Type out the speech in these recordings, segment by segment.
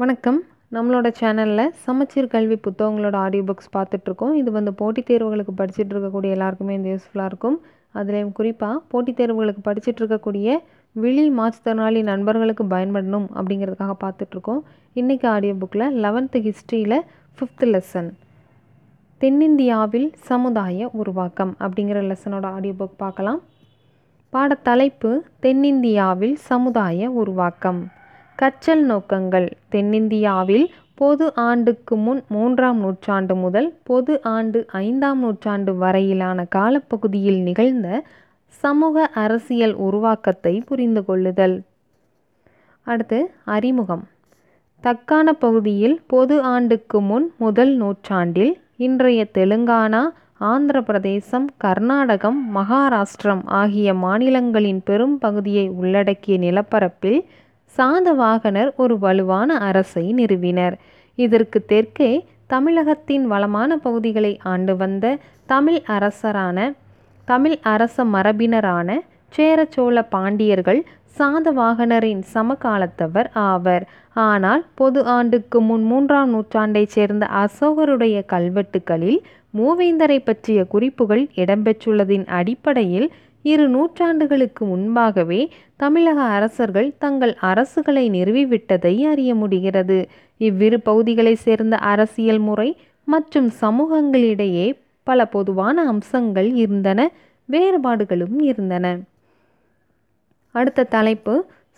வணக்கம். நம்மளோட சேனலில் சமச்சீர் கல்வி புத்தகங்களோட ஆடியோ புக்ஸ் பார்த்துட்ருக்கோம். இது வந்து போட்டித் தேர்வுகளுக்கு படிச்சுட்டு இருக்கக்கூடிய எல்லாருக்குமே இந்த யூஸ்ஃபுல்லாக இருக்கும். அதுலேயும் குறிப்பாக போட்டித் தேர்வுகளுக்கு படிச்சுட்டு இருக்கக்கூடிய விழி மாற்றுத்திறனாளி நண்பர்களுக்கு பயன்படணும் அப்படிங்கிறதுக்காக பார்த்துட்ருக்கோம். இன்றைக்கி ஆடியோ புக்கில் லெவன்த்து ஹிஸ்ட்ரியில் ஃபிஃப்த் லெசன் தென்னிந்தியாவில் சமுதாய உருவாக்கம் அப்படிங்கிற லெசனோட ஆடியோ புக் பார்க்கலாம். பாடத்தலைப்பு தென்னிந்தியாவில் சமுதாய உருவாக்கம். கற்றல் நோக்கங்கள். தென்னிந்தியாவில் பொது ஆண்டுக்கு முன் மூன்றாம் நூற்றாண்டு முதல் பொது ஆண்டு ஐந்தாம் நூற்றாண்டு வரையிலான காலப்பகுதியில் நிகழ்ந்த சமூக அரசியல் உருவாக்கத்தை புரிந்து கொள்ளுதல். அடுத்து அறிமுகம். தக்கான பகுதியில் பொது ஆண்டுக்கு முன் முதல் நூற்றாண்டில் இன்றைய தெலுங்கானா ஆந்திர பிரதேசம் கர்நாடகம் மகாராஷ்டிரம் ஆகிய மாநிலங்களின் பெரும் பகுதியை உள்ளடக்கிய நிலப்பரப்பில் சாதவாகனர் ஒரு வலுவான அரசை நிறுவினர். இதற்கு தெற்கே தமிழகத்தின் வளமான பகுதிகளை ஆண்டு வந்த தமிழ் அரசரான தமிழ் அரச மரபினரான சேர சோழ பாண்டியர்கள் சாதவாகனரின் சமகாலத்தவர் ஆவர். ஆனால் பொது ஆண்டுக்கு முன் மூன்றாம் நூற்றாண்டைச் சேர்ந்த அசோகருடைய கல்வெட்டுகளில் மூவேந்தரை பற்றிய குறிப்புகள் இடம்பெற்றுள்ளதின் அடிப்படையில் இரு நூற்றாண்டுகளுக்கு முன்பாகவே தமிழக அரசர்கள் தங்கள் அரசுகளை நிறுவிவிட்டதை அறிய முடிகிறது. இவ்விரு பகுதிகளை சேர்ந்த அரசியல் முறை மற்றும் சமூகங்களிடையே பல பொதுவான அம்சங்கள் இருந்தன வேறுபாடுகளும் இருந்தன. அடுத்த தலைப்பு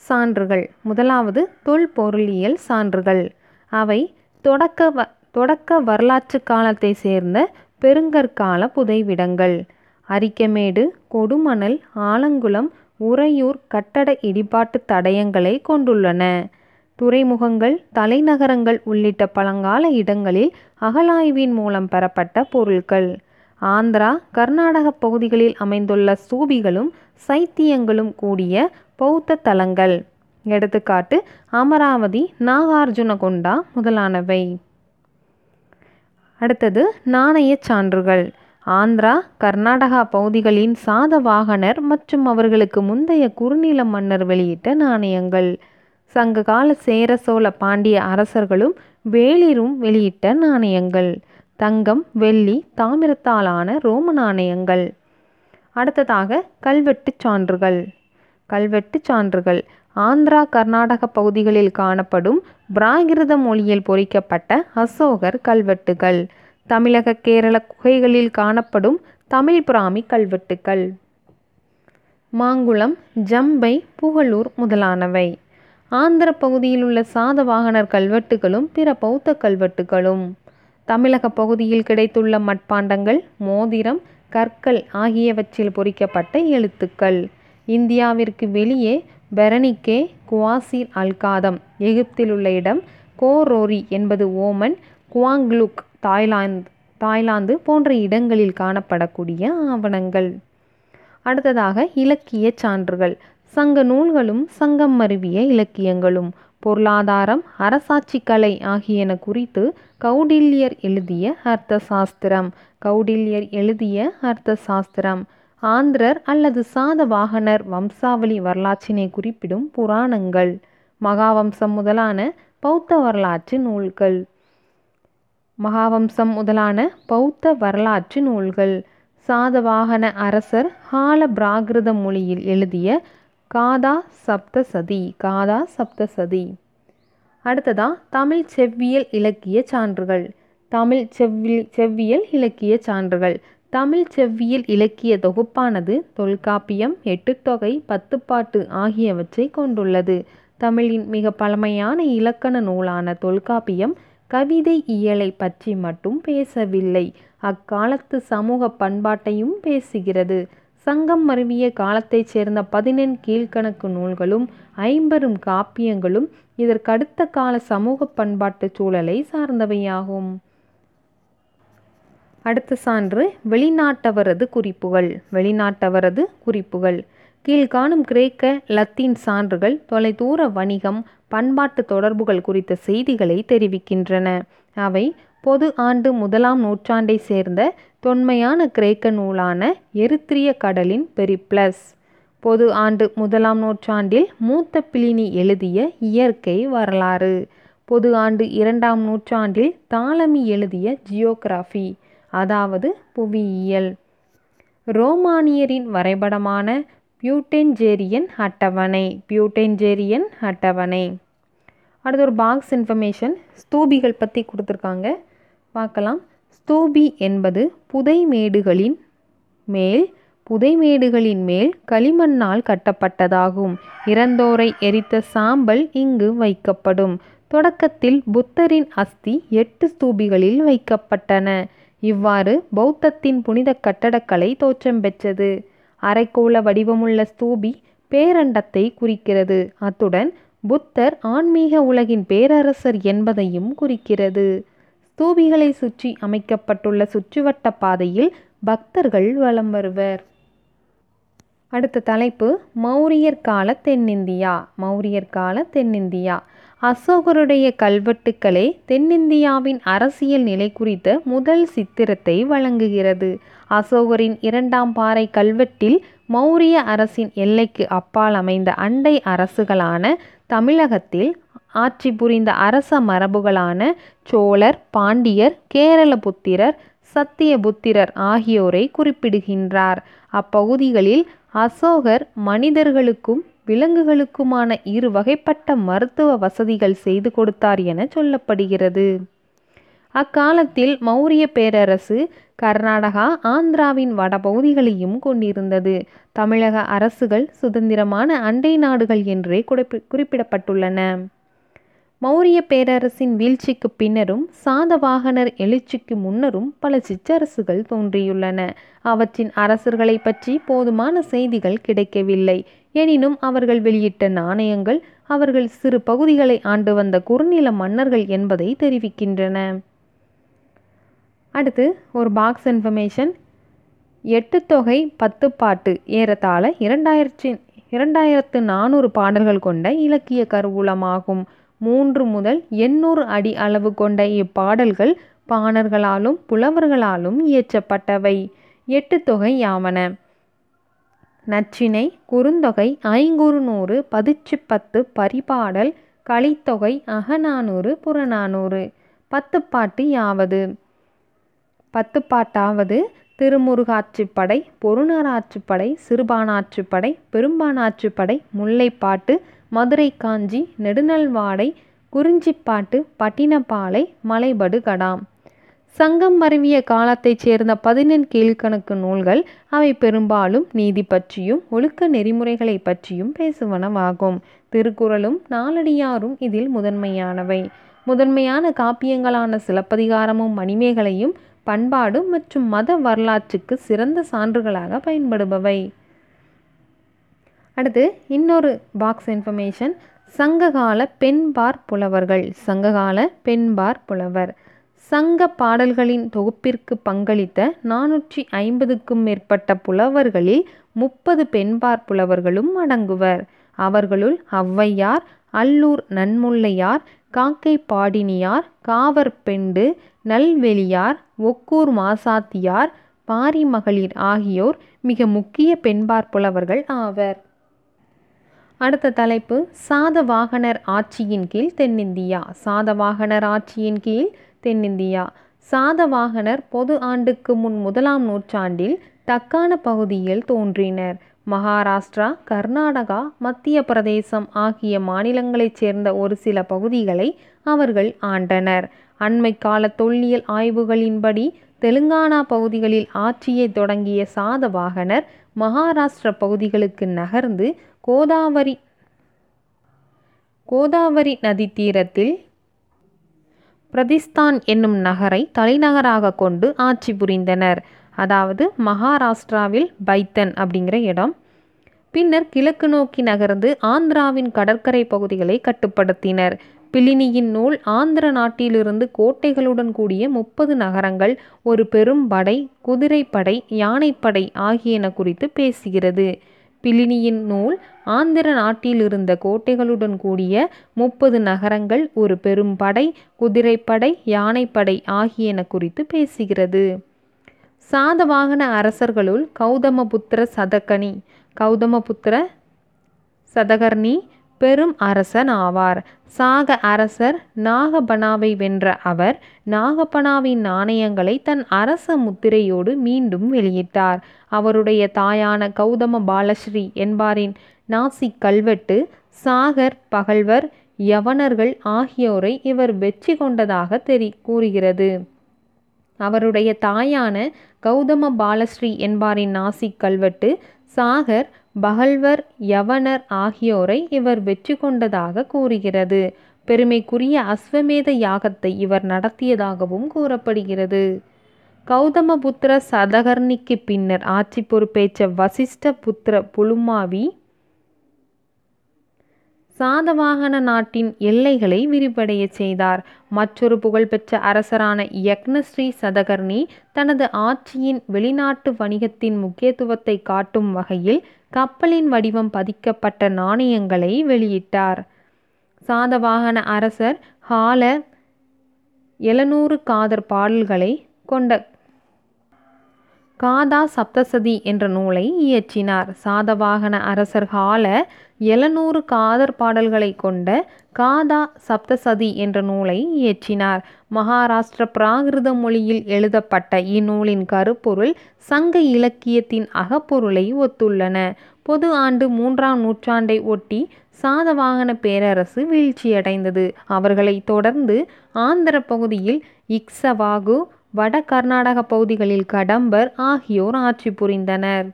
சான்றுகள். முதலாவது தொல்பொருளியல் சான்றுகள். அவை தொடக்க வ தொடக்க வரலாற்று காலத்தை சேர்ந்த பெருங்கற்கால புதைவிடங்கள். அரிக்கமேடு கொடுமணல் ஆலங்குளம் உறையூர் கட்டட இடிபாட்டு தடயங்களை கொண்டுள்ளன. துறைமுகங்கள் தலைநகரங்கள் உள்ளிட்ட பழங்கால இடங்களில் அகழாய்வின் மூலம் பெறப்பட்ட பொருட்கள் ஆந்திரா கர்நாடக பகுதிகளில் அமைந்துள்ள ஸ்தூபிகளும் சைத்தியங்களும் கூடிய பௌத்த தலங்கள். எடுத்துக்காட்டு அமராவதி நாகார்ஜுனகொண்டா முதலானவை. அடுத்தது நாணயச் சான்றுகள். ஆந்திரா கர்நாடகா பகுதிகளின் சாதவாகனர் மற்றும் அவர்களுக்கு முந்தைய குறுநில மன்னர் வெளியிட்ட நாணயங்கள். சங்ககால சேர சோழ பாண்டிய அரசர்களும் வேளிரும் வெளியிட்ட நாணயங்கள். தங்கம் வெள்ளி தாமிரத்தாலான ரோம நாணயங்கள். அடுத்ததாக கல்வெட்டுச் சான்றுகள். கல்வெட்டுச் சான்றுகள். ஆந்திரா கர்நாடக பகுதிகளில் காணப்படும் பிராகிருத மொழியில் பொறிக்கப்பட்ட அசோகர் கல்வெட்டுகள். தமிழக கேரள குகைகளில் காணப்படும் தமிழ் பிராமி கல்வெட்டுக்கள். மாங்குளம் ஜம்பை புகழூர் முதலானவை. ஆந்திர பகுதியில் உள்ள சாதவாகனர் கல்வெட்டுகளும் பிற பௌத்த கல்வெட்டுகளும். தமிழக பகுதியில் கிடைத்துள்ள மட்பாண்டங்கள் மோதிரம் கற்கள் ஆகியவற்றில் பொறிக்கப்பட்ட எழுத்துக்கள். இந்தியாவிற்கு வெளியே பெரனிக்கே குவாசிர் அல்காதம் எகிப்தில் உள்ள இடம் கோரோரி என்பது ஓமன் குவாங்லுக் தாய்லாந்து தாய்லாந்து போன்ற இடங்களில் காணப்படக்கூடிய ஆவணங்கள். அடுத்ததாக இலக்கிய சான்றுகள். சங்க நூல்களும் சங்கம் மருவிய இலக்கியங்களும் பொருளாதாரம் அரசாட்சி கலை ஆகியன குறித்து கௌடில்யர் எழுதிய அர்த்த சாஸ்திரம் கௌடில்யர் எழுதிய அர்த்த சாஸ்திரம் ஆந்திரர் அல்லது சாத வாகனர் வம்சாவளி வரலாற்றினை குறிப்பிடும் புராணங்கள். மகாவம்சம் முதலான பௌத்த வரலாற்று நூல்கள். மகாவம்சம் முதலான பௌத்த வரலாற்று நூல்கள். சாதவாகன அரசர் ஹால பிராகிருத மொழியில் எழுதிய காதா சப்தசதி காதா சப்தசதி. அடுத்ததா தமிழ் செவ்வியல் இலக்கிய சான்றுகள். தமிழ் செவ்வி செவ்வியல் இலக்கிய சான்றுகள். தமிழ் செவ்வியல் இலக்கிய தொகுப்பானது தொல்காப்பியம் எட்டுத்தொகை பத்துப்பாட்டு ஆகியவற்றை கொண்டுள்ளது. தமிழின் மிக பழமையான இலக்கண நூலான தொல்காப்பியம் கவிதை இயலை பற்றி மட்டும் பேசவில்லை. அக்காலத்து சமூக பண்பாட்டையும் பேசுகிறது. சங்கம் மருவிய காலத்தைச் சேர்ந்த பதினெண் கீழ்கணக்கு நூல்களும் ஐம்பெரும் காப்பியங்களும் இதற்கடுத்த கால சமூக பண்பாட்டு சூழலை சார்ந்தவையாகும். அடுத்த சான்று வெளிநாட்டவரது குறிப்புகள். வெளிநாட்டவரது குறிப்புகள். கீழ்காணும் கிரேக்க லத்தீன் சான்றுகள் தொலைதூர வணிகம் பண்பாட்டு தொடர்புகள் குறித்த செய்திகளை தெரிவிக்கின்றன. அவை பொது ஆண்டு முதலாம் நூற்றாண்டை சேர்ந்த தொன்மையான கிரேக்க நூலான எரித்திரிய கடலின் பெரிப்ளஸ். பொது ஆண்டு முதலாம் நூற்றாண்டில் மூத்த பிளினி எழுதிய இயற்கை வரலாறு. பொது ஆண்டு இரண்டாம் நூற்றாண்டில் தாளமி எழுதிய ஜியோகிராஃபி அதாவது புவியியல். ரோமானியரின் வரைபடமான பியூட்டென்ஜேரியன் அட்டவணை பியூட்டென்ஜேரியன் அட்டவணை. அடுத்து ஒரு பாக்ஸ் இன்ஃபர்மேஷன் ஸ்தூபிகள் பற்றி கொடுத்துருக்காங்க. பார்க்கலாம். ஸ்தூபி என்பது புதைமேடுகளின் மேல் புதைமேடுகளின் மேல் களிமண்ணால் கட்டப்பட்டதாகும். இறந்தோரை எரித்த சாம்பல் இங்கு வைக்கப்படும். தொடக்கத்தில் புத்தரின் அஸ்தி எட்டு ஸ்தூபிகளில் வைக்கப்பட்டன. இவ்வாறு பௌத்தத்தின் புனித கட்டடக்கலை தோற்றம் பெற்றது. அரைக்கோள வடிவமுள்ள ஸ்தூபி பேரண்டத்தை குறிக்கிறது. அத்துடன் புத்தர் ஆன்மீக உலகின் பேரரசர் என்பதையும் குறிக்கிறது. ஸ்தூபிகளை சுற்றி அமைக்கப்பட்டுள்ள சுற்றுவட்ட பாதையில் பக்தர்கள் வலம் வருவர். அடுத்த தலைப்பு மௌரியர் கால தென்னிந்தியா. மௌரியர் கால தென்னிந்தியா. அசோகருடைய கல்வெட்டுக்களே தென்னிந்தியாவின் அரசியல் நிலை குறித்த முதல் சித்திரத்தை வழங்குகிறது. அசோகரின் இரண்டாம் பாறை கல்வெட்டில் மௌரிய அரசின் எல்லைக்கு அப்பால் அமைந்த அண்டை அரசுகளான தமிழகத்தில் ஆட்சி புரிந்த அரச மரபுகளான சோழர் பாண்டியர் கேரளபுத்திரர் சத்தியபுத்திரர் ஆகியோரை குறிப்பிடுகின்றார். அப்பகுதிகளில் அசோகர் மனிதர்களுக்கும் விலங்குகளுக்குமான இரு வகைப்பட்ட மருத்துவ வசதிகள் செய்து கொடுத்தார் என சொல்லப்படுகிறது. அக்காலத்தில் மௌரிய பேரரசு கர்நாடகா ஆந்திராவின் வடபகுதிகளையும் கொண்டிருந்தது. தமிழக அரசுகள் சுதந்திரமான அண்டை நாடுகள் என்றே குறிப்பிடப்பட்டுள்ளன. மௌரிய பேரரசின் வீழ்ச்சிக்கு பின்னரும் சாதவாகனர் எழுச்சிக்கு முன்னரும் பல சிற்றரசுகள் தோன்றியுள்ளன. அவற்றின் அரசர்களை பற்றி போதுமான செய்திகள் கிடைக்கவில்லை. எனினும் அவர்கள் வெளியிட்ட நாணயங்கள் அவர்கள் சிறு பகுதிகளை ஆண்டு வந்த குறுநில மன்னர்கள் என்பதை தெரிவிக்கின்றன. அடுத்து ஒரு பாக்ஸ் இன்ஃபர்மேஷன் எட்டு தொகை பத்து பாட்டு ஏறத்தாழ இரண்டாயிரத்தி இரண்டாயிரத்து நானூறு பாடல்கள் கொண்ட இலக்கிய கருவூலமாகும். மூன்று முதல் எண்ணூறு அடி அளவு கொண்ட இப்பாடல்கள் பாணர்களாலும் புலவர்களாலும் இயற்றப்பட்டவை. எட்டு தொகை யாவன? நச்சினை குறுந்தொகை ஐங்குறுநூறு பதிற்று பத்து பரிபாடல் கலித்தொகை அகநானூறு புறநானூறு. பத்து பாட்டு யாவது? பத்து பாட்டாவது திருமுருகாற்றுப்படை பொருணராற்றுப்படை சிறுபானாற்றுப்படை பெரும்பானாற்றுப்படை முல்லைப்பாட்டு மதுரை காஞ்சி நெடுநல்வாடை குறிஞ்சிப்பாட்டு பட்டினப்பாலை மலைபடுகடாம். சங்கம் மருவிய காலத்தைச் சேர்ந்த பதினெண் கீழ்கணக்கு நூல்கள் அவை பெரும்பாலும் நீதி பற்றியும் ஒழுக்க நெறிமுறைகளை பற்றியும் பேசுவனவாகும். திருக்குறளும் நாலடியாரும் இதில் முதன்மையானவை. முதன்மையான காப்பியங்களான சிலப்பதிகாரமும் மணிமேகலையும் பண்பாடு மற்றும் மத வரலாற்றுக்கு சிறந்த சான்றுகளாக பயன்படுபவை. அடுத்து இன்னொரு பாக்ஸ் இன்ஃபர்மேஷன் சங்ககால பெண்பார் புலவர்கள். சங்ககால பெண்பார் புலவர். சங்க பாடல்களின் தொகுப்பிற்கு பங்களித்த நானூற்றி ஐம்பதுக்கும் மேற்பட்ட புலவர்களில் முப்பது பெண்பார் புலவர்களும் அடங்குவர். அவர்களுள் ஔவையார் அல்லூர் நன்முல்லையார் காக்கை பாடினியார் காவர் பெண்டு நல்வெளியார் ஒக்கூர் மாசாத்தியார் பாரிமகளிர் ஆகியோர் மிக முக்கிய பெண்பார் புலவர்கள் ஆவர். அடுத்த தலைப்பு சாதவாகனர் ஆட்சியின் கீழ் தென்னிந்தியா. சாதவாகனர் ஆட்சியின் கீழ் தென்னிந்தியா. சாதவாகனர் பொது ஆண்டுக்கு முன் முதலாம் நூற்றாண்டில் தக்கான பகுதியில் தோன்றினர். மகாராஷ்டிரா கர்நாடகா மத்திய பிரதேசம் ஆகிய மாநிலங்களைச் சேர்ந்த ஒரு சில பகுதிகளை அவர்கள் ஆண்டனர். அண்மை கால தொல்லியல் ஆய்வுகளின்படி தெலுங்கானா பகுதிகளில் ஆட்சியை தொடங்கிய சாதவாகனர் மகாராஷ்டிர பகுதிகளுக்கு நகர்ந்து கோதாவரி கோதாவரி நதி தீரத்தில் பிரதிஸ்தான் என்னும் நகரை தலைநகராக கொண்டு ஆட்சி புரிந்தனர். அதாவது மகாராஷ்டிராவில் பைத்தன் அப்படிங்கிற இடம். பின்னர் கிழக்கு நோக்கி நகர்ந்து ஆந்திராவின் கடற்கரை பகுதிகளை கட்டுப்படுத்தினர். பிலினியின் நூல் ஆந்திர நாட்டிலிருந்து கோட்டைகளுடன் கூடிய முப்பது நகரங்கள் ஒரு பெரும் படை குதிரைப்படை யானைப்படை ஆகியன குறித்து பேசுகிறது. பிலினியின் நூல் ஆந்திர நாட்டில் இருந்த கோட்டைகளுடன் கூடிய முப்பது நகரங்கள் ஒரு பெரும் படை குதிரைப்படை யானைப்படை ஆகியன குறித்து பேசுகிறது. சாதவாகன அரசர்களுள் கௌதமபுத்திர சதகனி கௌதமபுத்திர சதகர்ணி பெரும் அரசன் ஆவார். சாக அரசர் நாகபனாவை வென்ற அவர் நாகபனாவின் நாணயங்களை தன் அரச முத்திரையோடு மீண்டும் வெளியிட்டார். அவருடைய தாயான கௌதம பாலஸ்ரீ என்பாரின் நாசி கல்வெட்டு சாகர் பகல்வர் யவனர்கள் ஆகியோரை இவர் வெற்றி கொண்டதாக தெரி கூறுகிறது. அவருடைய தாயான கௌதம பாலஸ்ரீ என்பாரின் நாசிக் கல்வெட்டு சாகர் பகல்வர் யவனர் ஆகியோரை இவர் வெற்றி கொண்டதாக கூறுகிறது. பெருமைக்குரிய அஸ்வமேத யாகத்தை இவர் நடத்தியதாகவும் கூறப்படுகிறது. கௌதம புத்திர சதகர்ணிக்கு பின்னர் ஆட்சி பொறுப்பேற்ற வசிஷ்ட புத்திர புலுமாவி சாதவாகன நாட்டின் எல்லைகளை விரிவடைய செய்தார். மற்றொரு புகழ்பெற்ற அரசரான யக்னஸ்ரீ சதகர்ணி தனது ஆட்சியின் வெளிநாட்டு வணிகத்தின் முக்கியத்துவத்தை காட்டும் வகையில் கப்பலின் வடிவம் பதிக்கப்பட்ட நாணயங்களை வெளியிட்டார். சாதவாகன அரசர் ஹால எழுநூறு காதர் பாடல்களை கொண்ட காதா சப்தசதி என்ற நூலை இயற்றினார். சாதவாகன அரசர் கால எழுநூறு காதர் பாடல்களை கொண்ட காதா சப்தசதி என்ற நூலை இயற்றினார். மகாராஷ்டிர பிராகிருத மொழியில் எழுதப்பட்ட இந்நூலின் கருப்பொருள் சங்க இலக்கியத்தின் அகப்பொருளை ஒத்துள்ளன. பொது ஆண்டு மூன்றாம் நூற்றாண்டை ஒட்டி சாதவாகன பேரரசு வீழ்ச்சியடைந்தது. அவர்களை தொடர்ந்து ஆந்திர பகுதியில் இக்ஸவாகு வட கர்நாடக பகுதிகளில் கடம்பர் ஆகியோர் ஆட்சி புரிந்தனர்.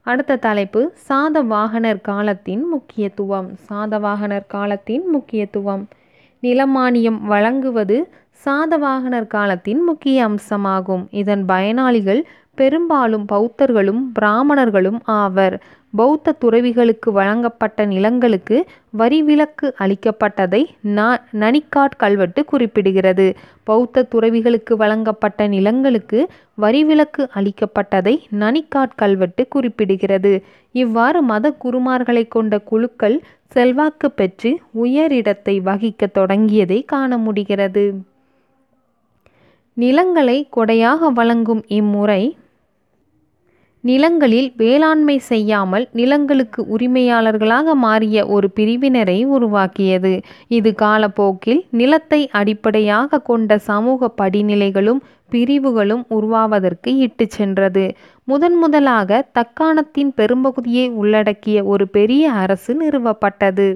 அடுத்த தலைப்பு சாதவாகனர் காலத்தின் முக்கியத்துவம். சாதவாகனர் காலத்தின் முக்கியத்துவம். நிலமானியம் வழங்குவது சாதவாகனர் காலத்தின் முக்கிய அம்சமாகும். இதன் பயனாளிகள் பெரும்பாலும் பௌத்தர்களும் பிராமணர்களும் ஆவர். பௌத்த துறவிகளுக்கு வழங்கப்பட்ட நிலங்களுக்கு வரிவிலக்கு அளிக்கப்பட்டதை ந நனிக்காட் கல்வெட்டு குறிப்பிடுகிறது. பௌத்த துறவிகளுக்கு வழங்கப்பட்ட நிலங்களுக்கு வரிவிலக்கு அளிக்கப்பட்டதை நனிக்காட் கல்வெட்டு குறிப்பிடுகிறது. இவ்வாறு மத குருமார்களை கொண்ட குழுக்கள் செல்வாக்கு பெற்று உயரிடத்தை வகிக்க தொடங்கியதை காண முடிகிறது. நிலங்களை கொடையாக வழங்கும் இம்முறை நிலங்களில் வேளாண்மை செய்யாமல் நிலங்களுக்கு உரிமையாளர்களாக மாறிய ஒரு பிரிவினரை உருவாக்கியது. இது காலப்போக்கில் நிலத்தை அடிப்படையாக கொண்ட சமூக படிநிலைகளும் பிரிவுகளும் உருவாவதற்கு இட்டு சென்றது. முதன் முதலாக தக்காணத்தின் பெரும்பகுதியை உள்ளடக்கிய ஒரு பெரிய அரசு நிறுவப்பட்டது.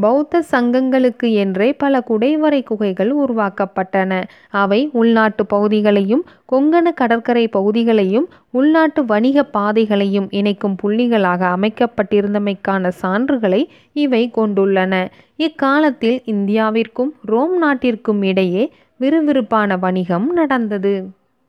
பௌத்த சங்கங்களுக்கு என்றே பல குடைவரை குகைகள் உருவாக்கப்பட்டன. அவை உள்நாட்டு பகுதிகளையும் கொங்கண கடற்கரை பகுதிகளையும் உள்நாட்டு வணிக பாதைகளையும் இணைக்கும் புள்ளிகளாக அமைக்கப்பட்டிருந்தமைக்கான சான்றுகளை இவை கொண்டுள்ளன. இக்காலத்தில் இந்தியாவிற்கும் ரோம் நாட்டிற்கும் இடையே விறுவிறுப்பான வணிகம் நடந்தது.